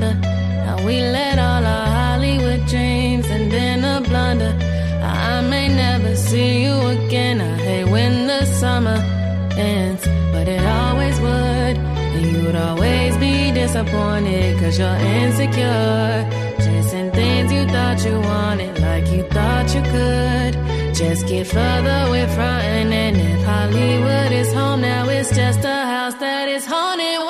no. How we let all our Hollywood dreams end in a blunder. I may never see you again. I hate when the summer ends, but it always would. And you'd always be disappointed cause you're insecure. Chasing things you thought you wanted like you thought you could. Just get further away from and if Hollywood is home now, it's just a house that is haunted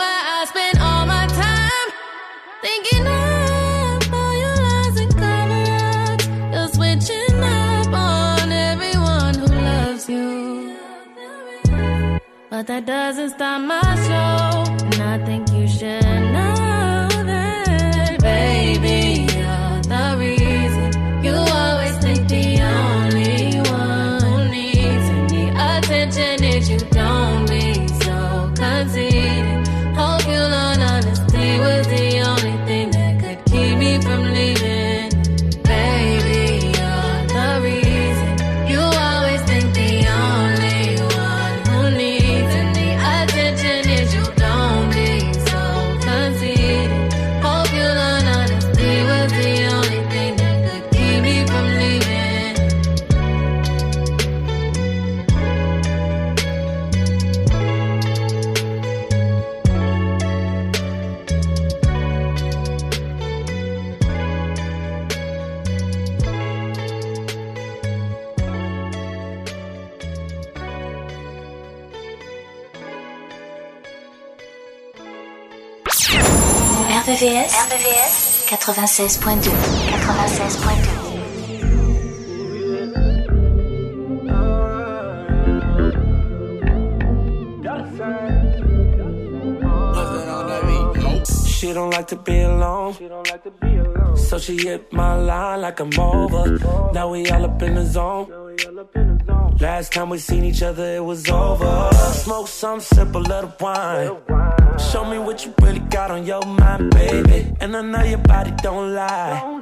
But that doesn't stop my show. And I think you should know that, baby, you're the reason. You always think the only one who needs any attention you. Don't be so conceited. Hope you honesty was the only thing that could keep me from RVVS. RVVS 96.2. 96.2. She don't like to be alone. So she hit my line like I'm over. Now we all up in the zone. Last time we seen each other, it was over. Smoke some, sip a little wine. Show me what you really got on your mind, baby. And I know your body don't lie.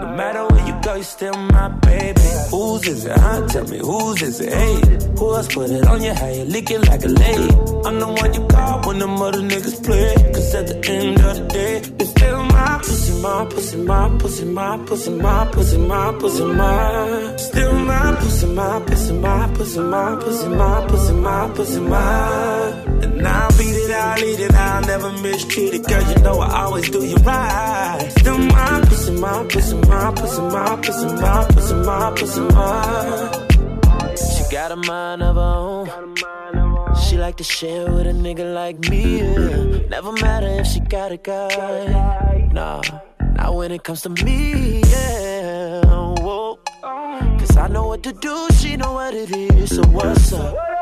No matter where you go, you still my baby. Whose is it? Huh? Tell me whose is it? Hey, who else put it on you? How you licking like a lady? I'm the one you call when the other niggas play. Cause at the end of the day, it's still my pussy, my pussy, my pussy, my pussy, my pussy, my pussy, my. Still my pussy, my pussy, my pussy, my pussy, my pussy, my pussy, my. And I'll beat I'll eat it, I'll never mistreat it. Girl, you know I always do you right. Still my pussy, my pussy, my pussy, my pussy, my pussy, my pussy, my. She got a mind of her own. She like to share with a nigga like me. Yeah. Never matter if she got a guy. Nah, not when it comes to me. Yeah. Whoa. Cause I know what to do, she know what it is. So what's up?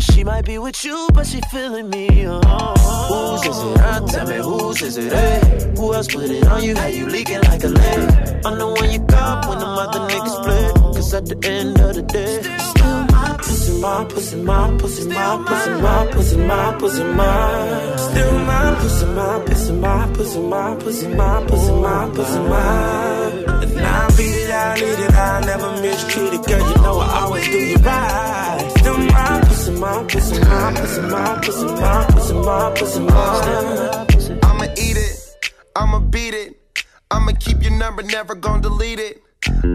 She might be with you, but she feeling me. Oh. Whose is it? Huh? Tell me whose is it? Hey. Who else put it on you? How you leaking like a lake? I'm the one you got when the other niggas split. Cause at the end of the day, still my pussy, my pussy, my pussy, my pussy, my pussy, my pussy, my. Still my pussy, my pussy, my pussy, my pussy, my pussy, my pussy, my. And I beat it, I lead it, I never mistreat it, girl. You know I always do you right. Still my pussy, my pussy, my pussy, my pussy, my pussy, my pussy, my. I'ma eat it, I'ma beat it. I'ma keep your number, never gon' delete it.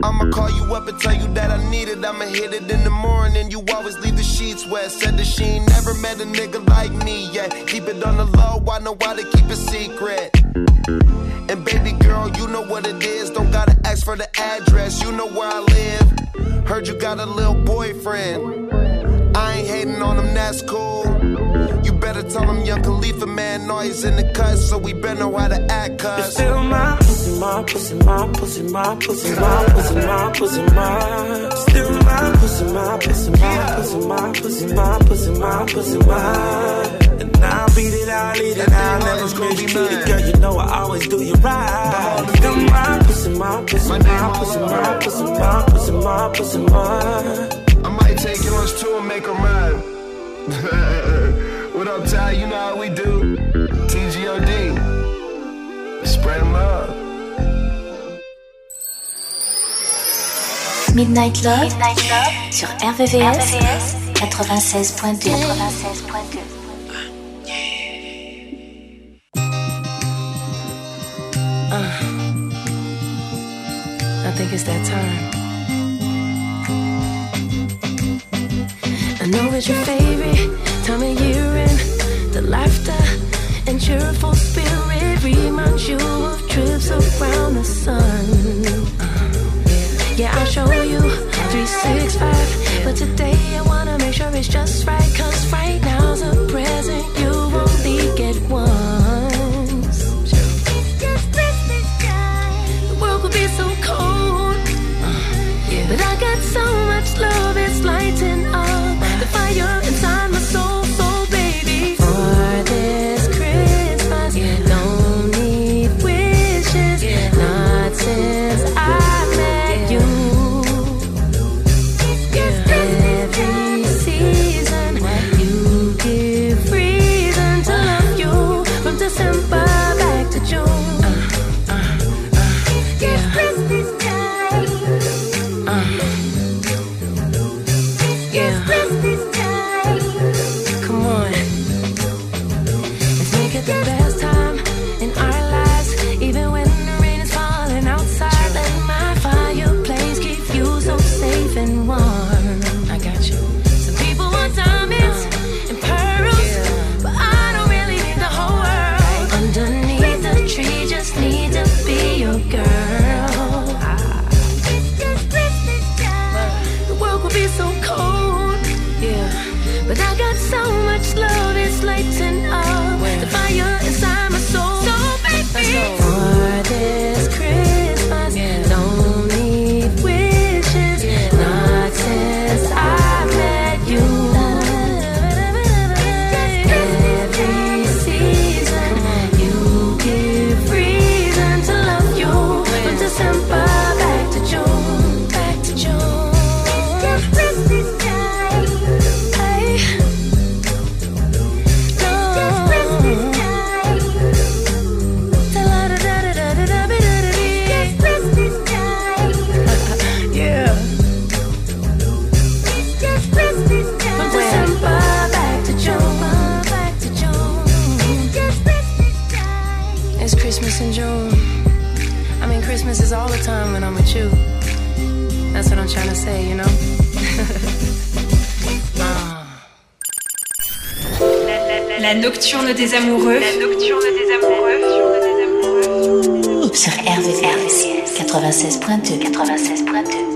I'ma call you up and tell you that I need it. I'ma hit it in the morning. You always leave the sheets wet. Said that she ain't never met a nigga like me yet. Keep it on the low, I know why to keep it secret. And baby girl, you know what it is. Don't gotta ask for the address, you know where I live. Heard you got a little boyfriend. I ain't hating on him, that's cool. You better tell him young Khalifa man, he's in the cut, so we better know how to act, It's cuz. still my pussy, my pussy, my pussy, my pussy, my pussy, my pussy, my. Still my pussy, my pussy, my pussy, my pussy, my pussy, my pussy, my. And I'll beat it, I'll lead it, I'll never mistreat it, girl. You know I always do you right. Still my pussy, my pussy, my pussy, my pussy, my pussy, my pussy, my. I might take yours too and make her mine. what up, Ty? You know how we do. TGOD. Spread 'em love. Midnight Love, sur RVVS, 96.2. 96.2. Ah. I think it's that time. Know it's your favorite time of year and the laughter and cheerful spirit reminds you of trips around the sun. Yeah, I'll show you 365, but today I wanna make sure it's just right, cause right now's a present you only get once. The world could be so cold. But I got so much love, it's lighting up It's Christmas in June. I mean, Christmas is all the time when I'm with you. That's what I'm trying to say, you know? La nocturne des amoureux. La nocturne des amoureux. Sur RVVS, 96.2. 96.2.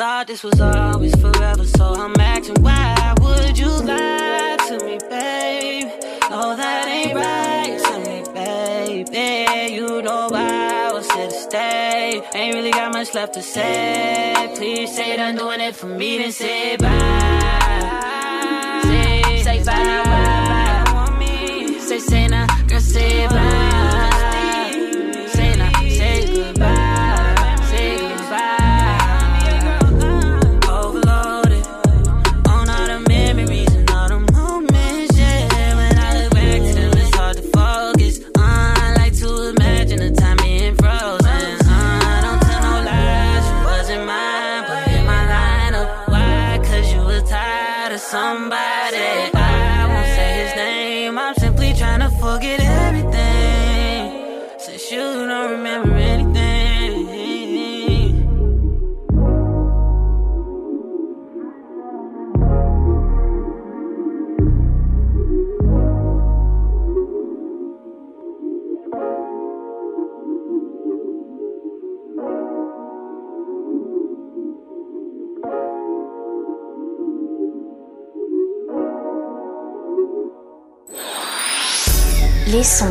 Thought this was always forever, so I'm asking, Why would you lie to me, babe? No, that ain't right to me, baby. You know I was here to stay. Ain't really got much left to say. Please say it, I'm doing it for me, then say bye. Say, say bye. bye. Say, say, nah, girl, say bye.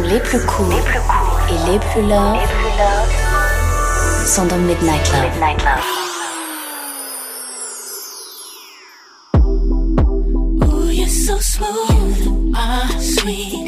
Les plus courts cool et les plus love, les plus sont dans Midnight Love. Midnight love. so smooth, ah, sweet.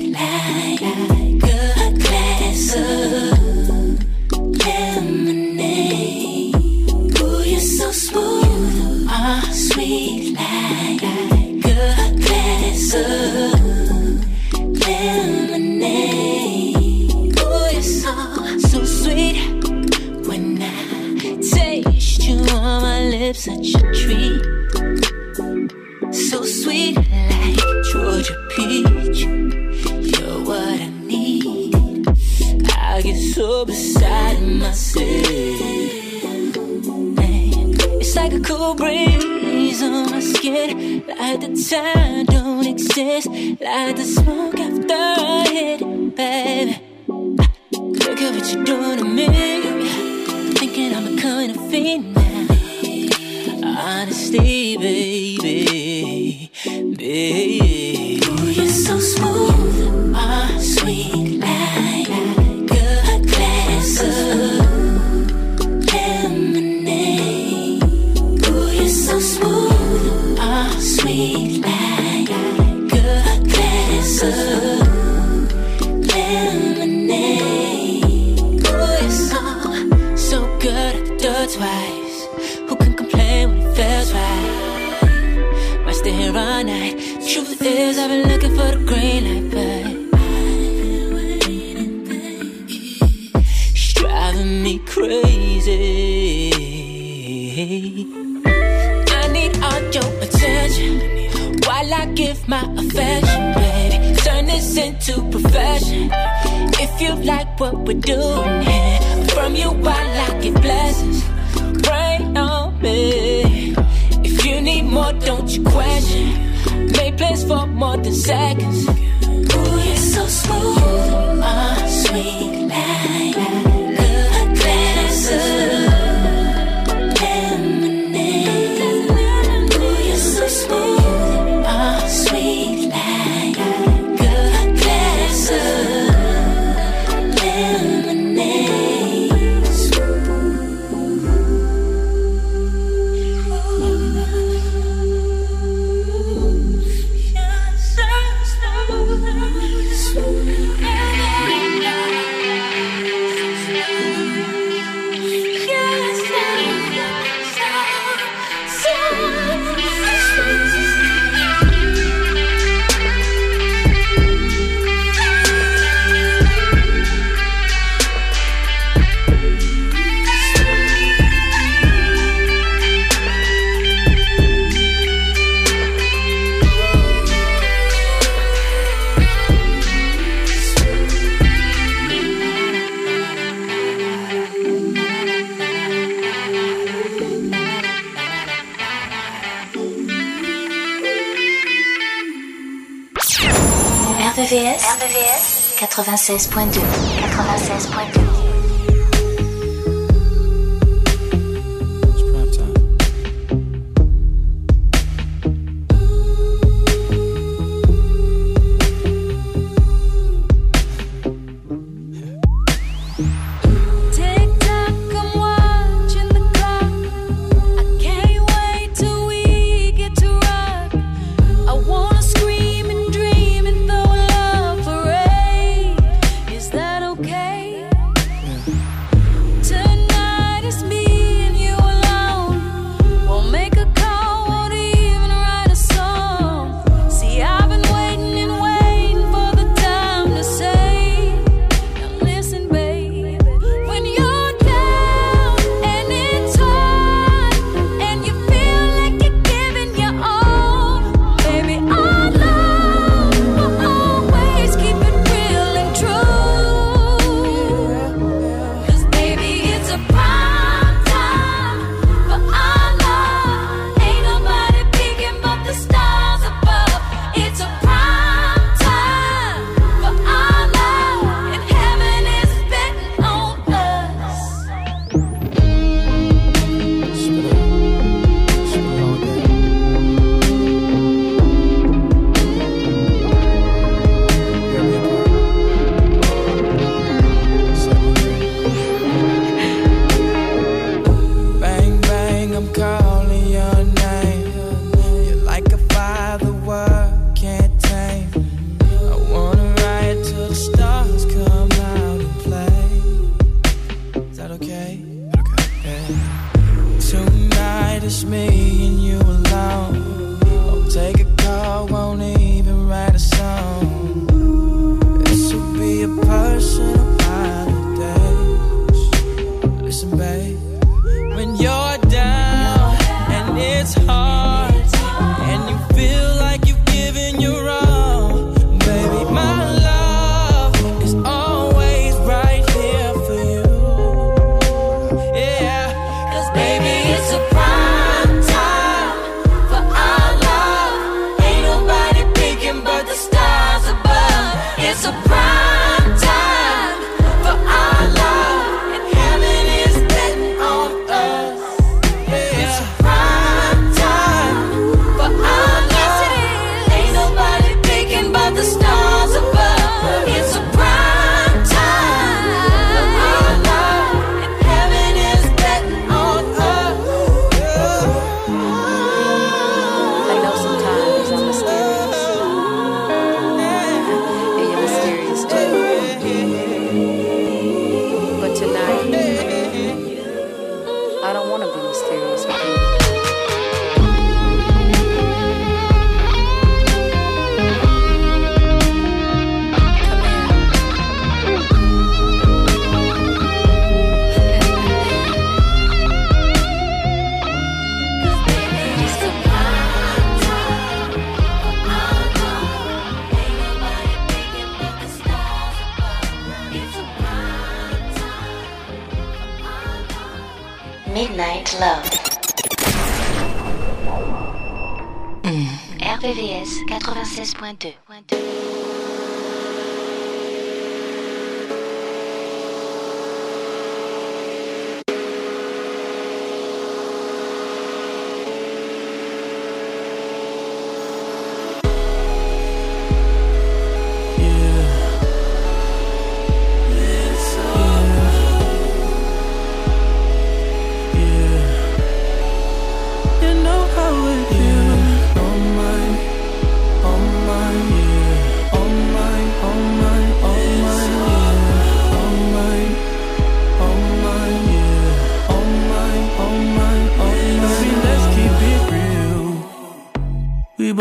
96.2.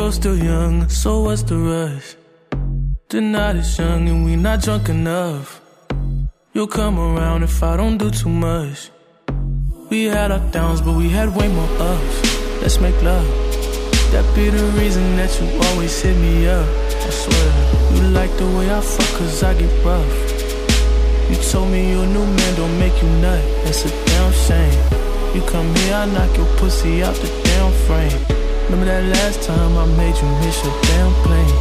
both still young, so what's the rush? The night is young and we not drunk enough. You'll come around if I don't do too much. We had our downs, but we had way more ups. Let's make love. That be the reason that you always hit me up. I swear, you like the way I fuck, cause I get rough. You told me your new man don't make you nut. That's a damn shame. You come here, I knock your pussy out the damn frame. Remember that last time I made you miss your damn plane?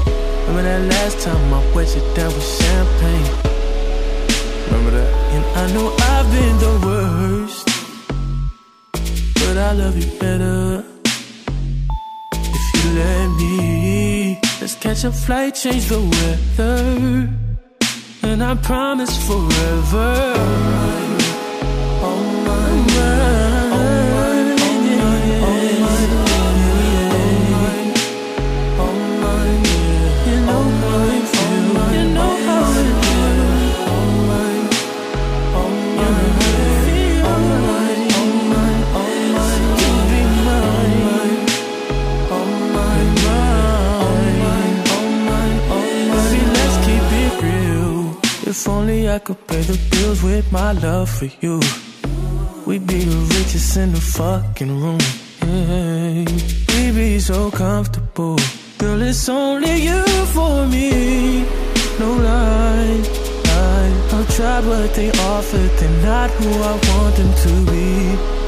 Remember that last time I wet you down with champagne? Remember that? And I know I've been the worst but I love you better if you let me. Let's catch a flight, change the weather, and I promise forever. Oh my, oh my, I could pay the bills with my love for you. We'd be the richest in the fucking room. Yeah. We'd be so comfortable. Girl, it's only you for me. No lie. I- I'll try what they offer. They're not who I want them to be.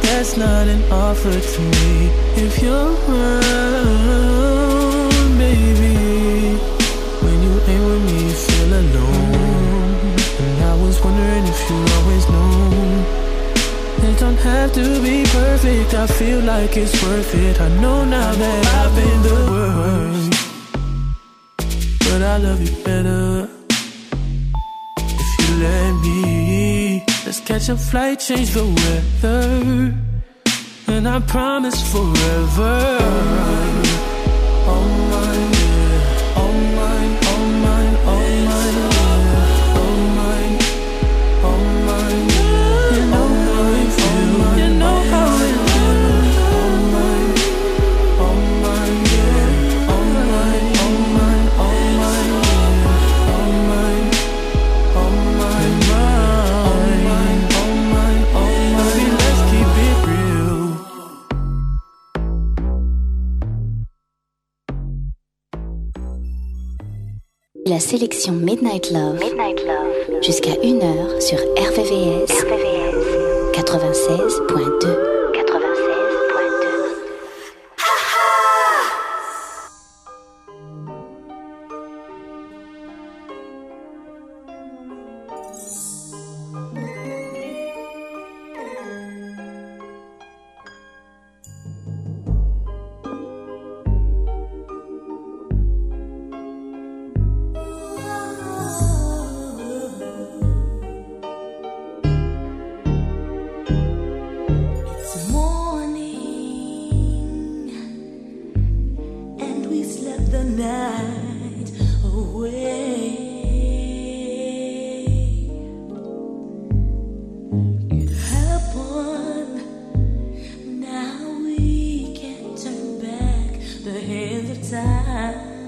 That's not an offer to me. If you're around, baby. When you ain't with me, you feel alone. Wondering if you always know. It don't have to be perfect. I feel like it's worth it. I know now that I've been the worst. But I love you better if you let me. Let's catch a flight, change the weather. And I promise forever. Oh my, yeah. Sélection Midnight Love. Midnight Love. Jusqu'à 1h sur RVVS. RVVS. 96.2. hands of time.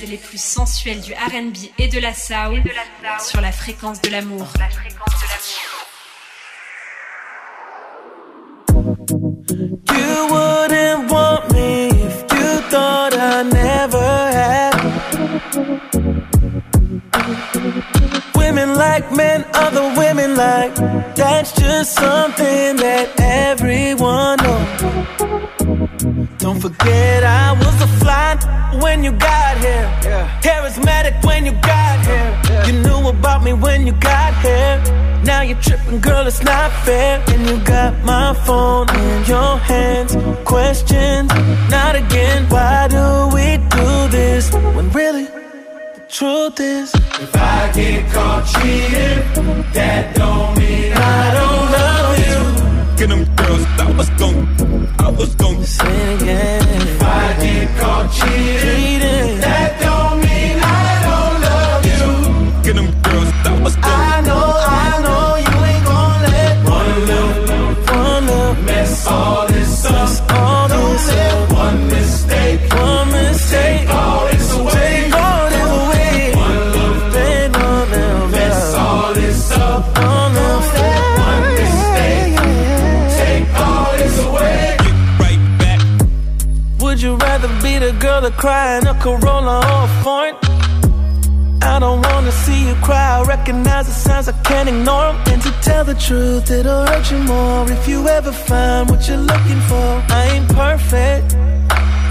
Balades les plus sensuelles du RB et de la soul sur la fréquence de l'amour. You wouldn't want me if you thought I never had. Women like men, other women like. That's just something that everyone knows. Don't forget I was a fly when you got here. Charismatic when you got here. You knew about me when you got here. Now you're tripping, girl, it's not fair. And you got my phone in your hands. Questions, not again. Why do we do this when really the truth is? If I get caught cheating, that don't mean I don't love you. Get them girls, I was gon' I was gon' Say it again. If I get caught cheating, that the girl to cry in a Corolla or a foreign? I don't wanna see you cry. I recognize the signs I can't ignore 'em. And to tell the truth, it'll hurt you more if you ever find what you're looking for. I ain't perfect.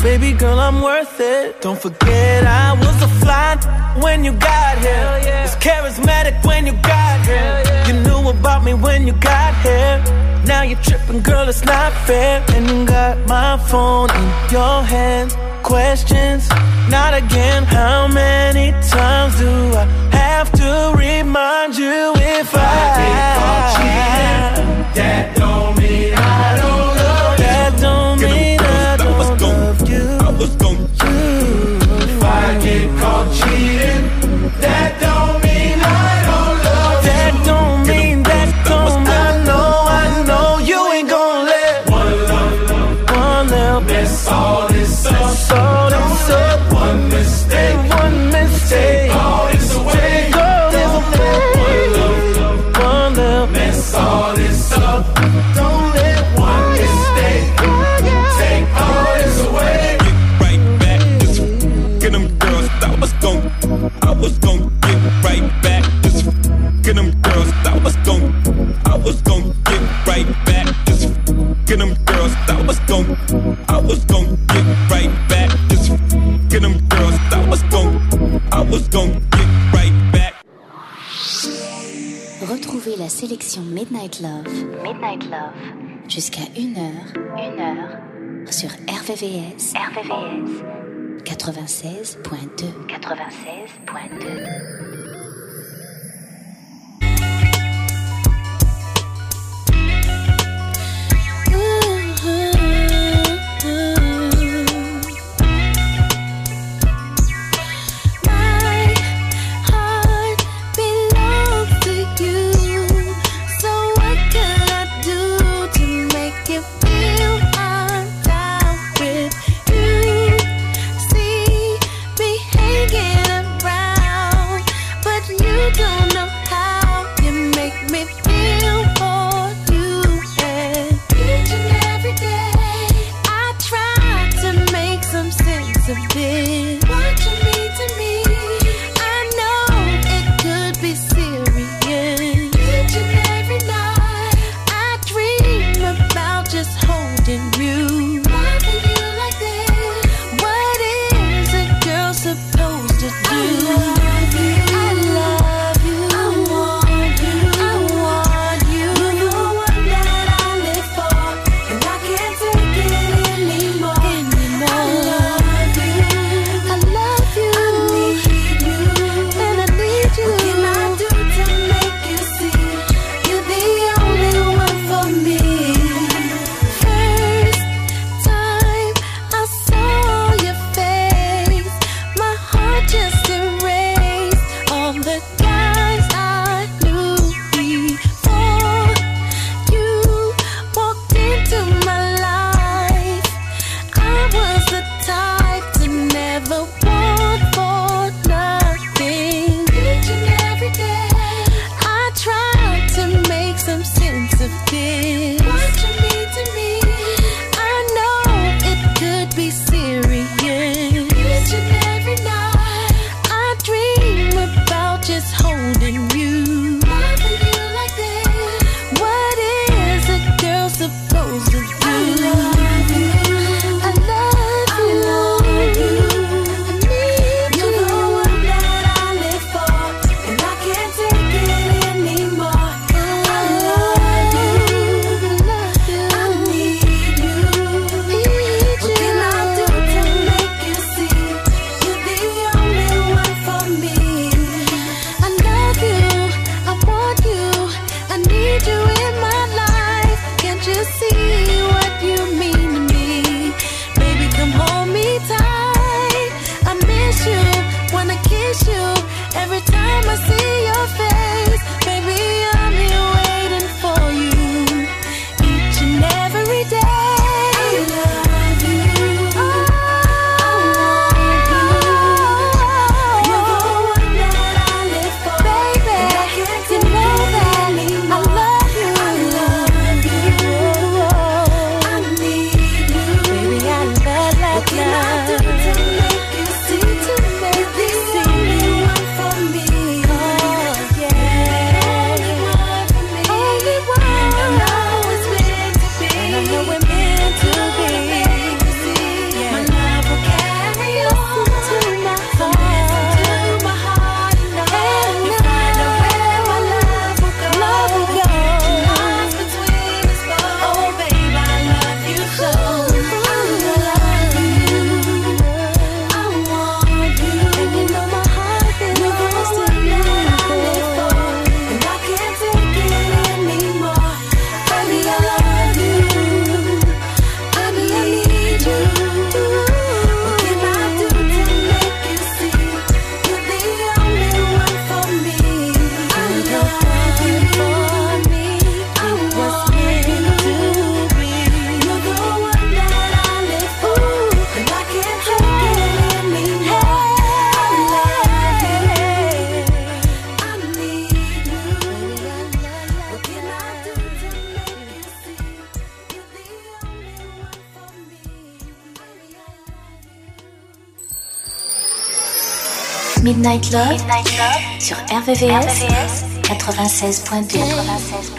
Baby girl, I'm worth it. Don't forget I was a fly when you got here. Was charismatic when you got here. You knew about me when you got here. Now you're tripping, girl, it's not fair. And you got my phone in your hands. Questions, not again. How many times do I have to remind you if I, caught cheating? That RVVS, RVVS, 96.2, 96.2. my see. Midnight Love, sur RVVS, 96.2.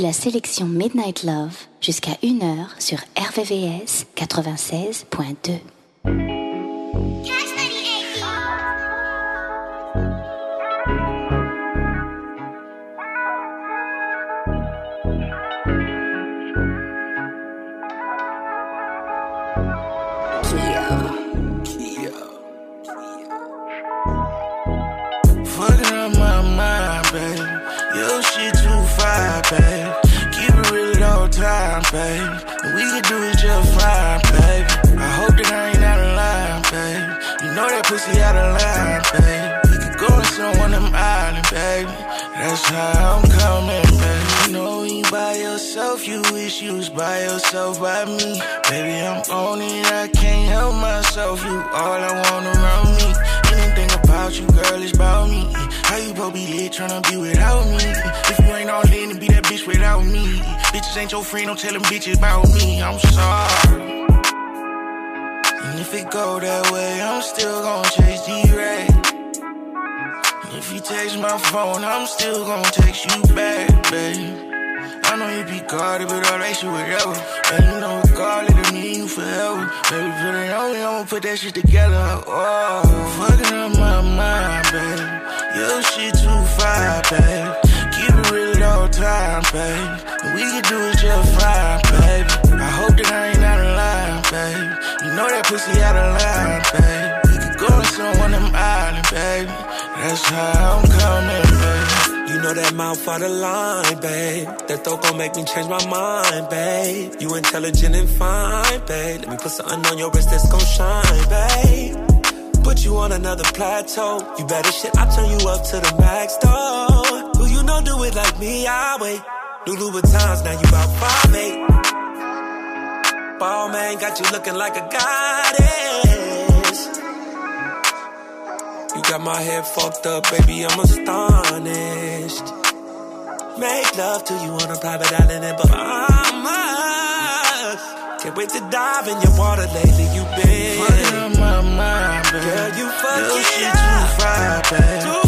La sélection Midnight Love jusqu'à 1h sur RVVS 96.2. And we can do it just fine, baby. I hope that I ain't out of line, baby. You know that pussy out of line, baby. We could go to some one of islands, baby. That's how I'm coming, babe. You know you by yourself, you wish you was by yourself by me. Baby, I'm on it, I can't help myself. You all I want around me. Anything about you, girl, is about me. How you supposed be lit tryna be without me? If you ain't all in, be that bitch without me. Bitches ain't your friend, don't tell them bitches about me. I'm sorry. And if it go that way, I'm still gon' chase D-Ray. And if you text my phone, I'm still gon' text you back, babe. I know you be guarded, but all that shit whatever. And you know regardless, it mean you forever. Baby, put it on me, I'ma put that shit together. Oh, fucking up my mind, babe. Your shit too fire, babe. Time. And we can do it just fine, baby. I hope that I ain't out of line, babe. You know that pussy out of line, babe. We could go to one of them islands, baby. That's how I'm coming, baby. You know that mouth out of line, babe. That throat gon' make me change my mind, babe. You intelligent and fine, babe. Let me put something on your wrist that's gon' shine, babe. Put you on another plateau. You better shit, I turn you up to the max, though. You do it like me, I wait. New Louboutins, now you about five eight. Ball man got you looking like a goddess. You got my head fucked up, baby, I'm astonished. Make love to you on a private island in Bahamas. Can't wait to dive in your water lately, you been. Fucking up my mind, babe. Girl, you fuck Your it shit up. too. Too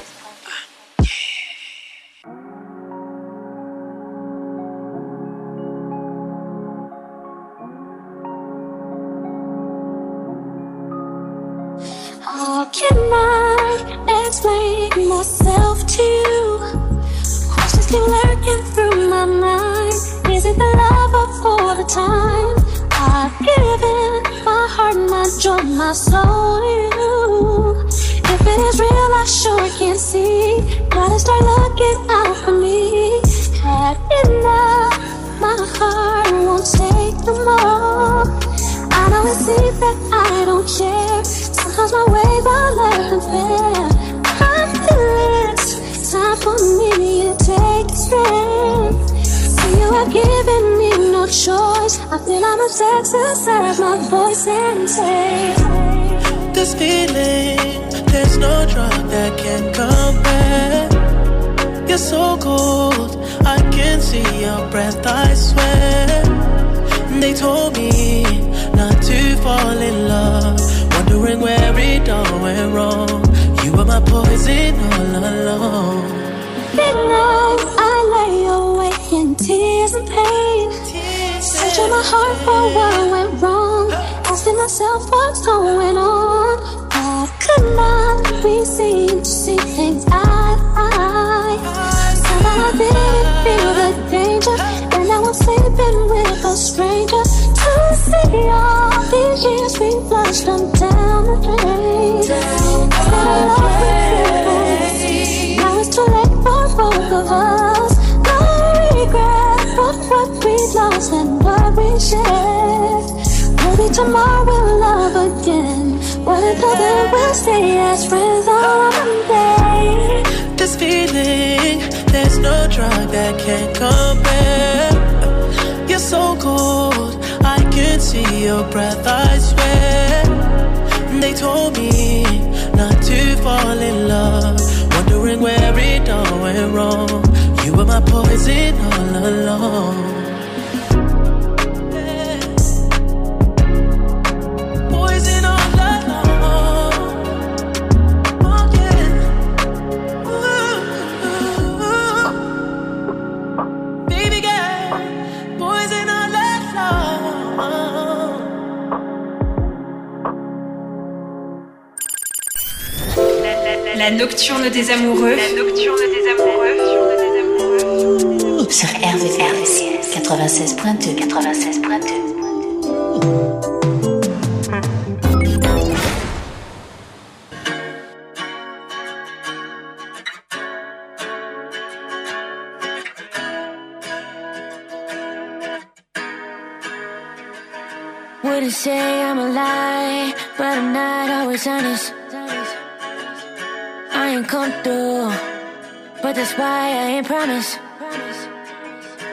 my mind. Is it the love of all the time? I've given my heart, my joy, my soul to you. If it is real, I sure can see. Gotta start looking out for me. Had enough, my heart won't take no more. I know it seems that I don't care. Sometimes my ways are less than fair. I feel it's time for me to take a stand. You have given me no choice. I feel upset to serve my voice and say, This feeling, there's no drug that can compare. You're so cold, I can see your breath, I swear. They told me not to fall heart for what went wrong. Asking myself what's going on. Why could not we seem to see things to eye? Somehow I didn't feel the danger. And now I'm sleeping with a stranger. To see all these years we flushed them down shared. Maybe tomorrow we'll love again. If then we'll stay as friends on Monday? This feeling, there's no drug that can compare. You're so cold, I can see your breath, I swear. They told me not to fall in love, wondering where it all went wrong. You were my poison all along. Nocturne des amoureux. La nocturne des amoureux. Sur RVVS, 96.2. 96.2. Wouldn't say I'm a lie, but I'm not always honest? Ain't come through, but that's why I ain't promise.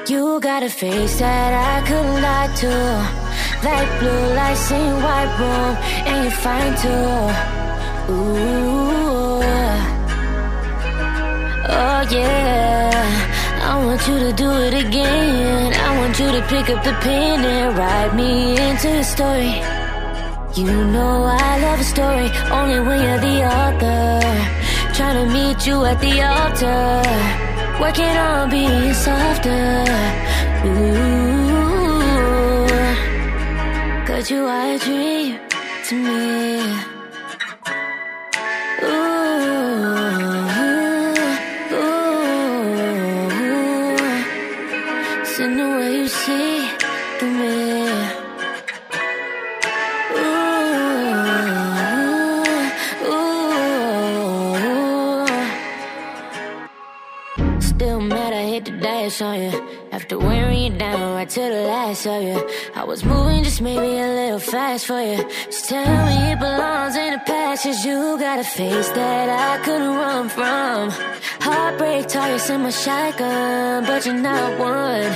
You got a face that I couldn't lie to. like blue lights in white room, and you're fine too. Ooh, oh yeah. I want you to do it again. I want you to pick up the pen and write me into your story. You know I love a story only when you're the author. Trying to meet you at the altar. Working on being softer. Ooh, cause you are a dream to me. The of you I was moving just maybe a little fast for you Just tell me it belongs in the past Cause you got a face that I couldn't run from. Heartbreak targets in my shotgun But you're not one.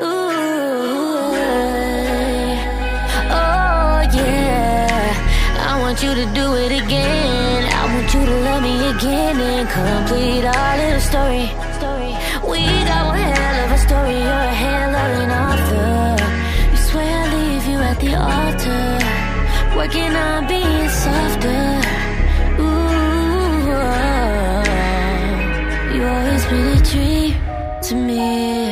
Ooh, oh yeah. I want you to do it again. I want you to love me again And complete our little story Working on being softer? Ooh, you always been a dream to me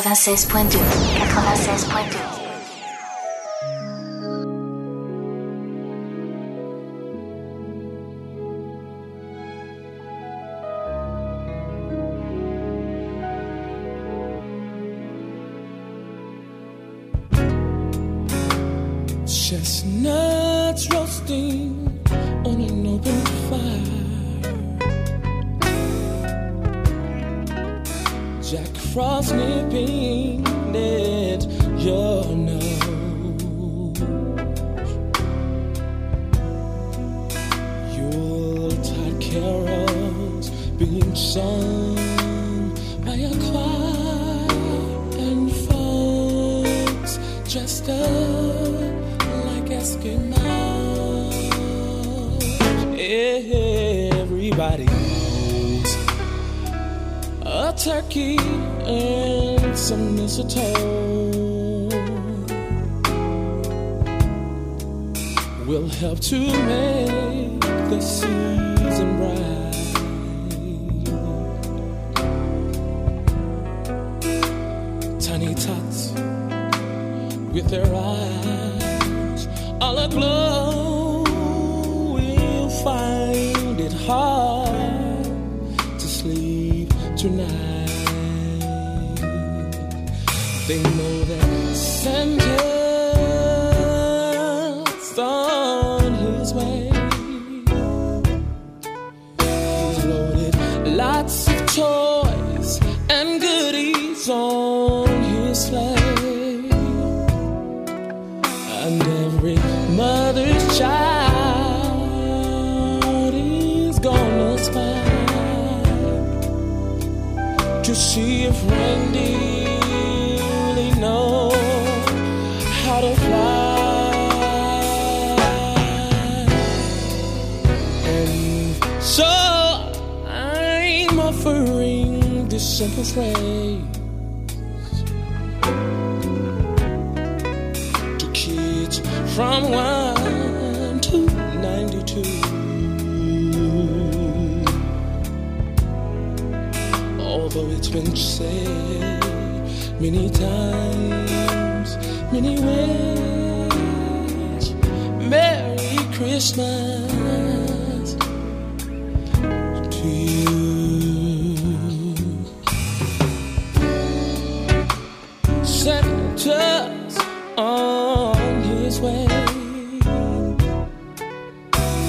96.2 96.2 sung by a choir and folks dressed up like Eskimos. Everybody knows a turkey and some mistletoe will help to make the season bright. Although it's been said many times, many ways, Merry Christmas to you. Santa's on his way.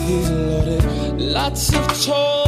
He's loaded lots of toys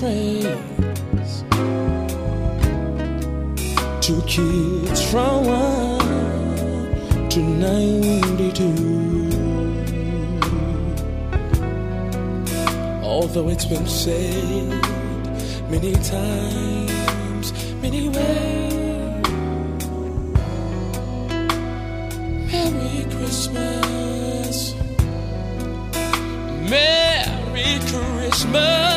phrase to kids from one to ninety-two. Although it's been said many times, many ways. Merry Christmas. Merry Christmas.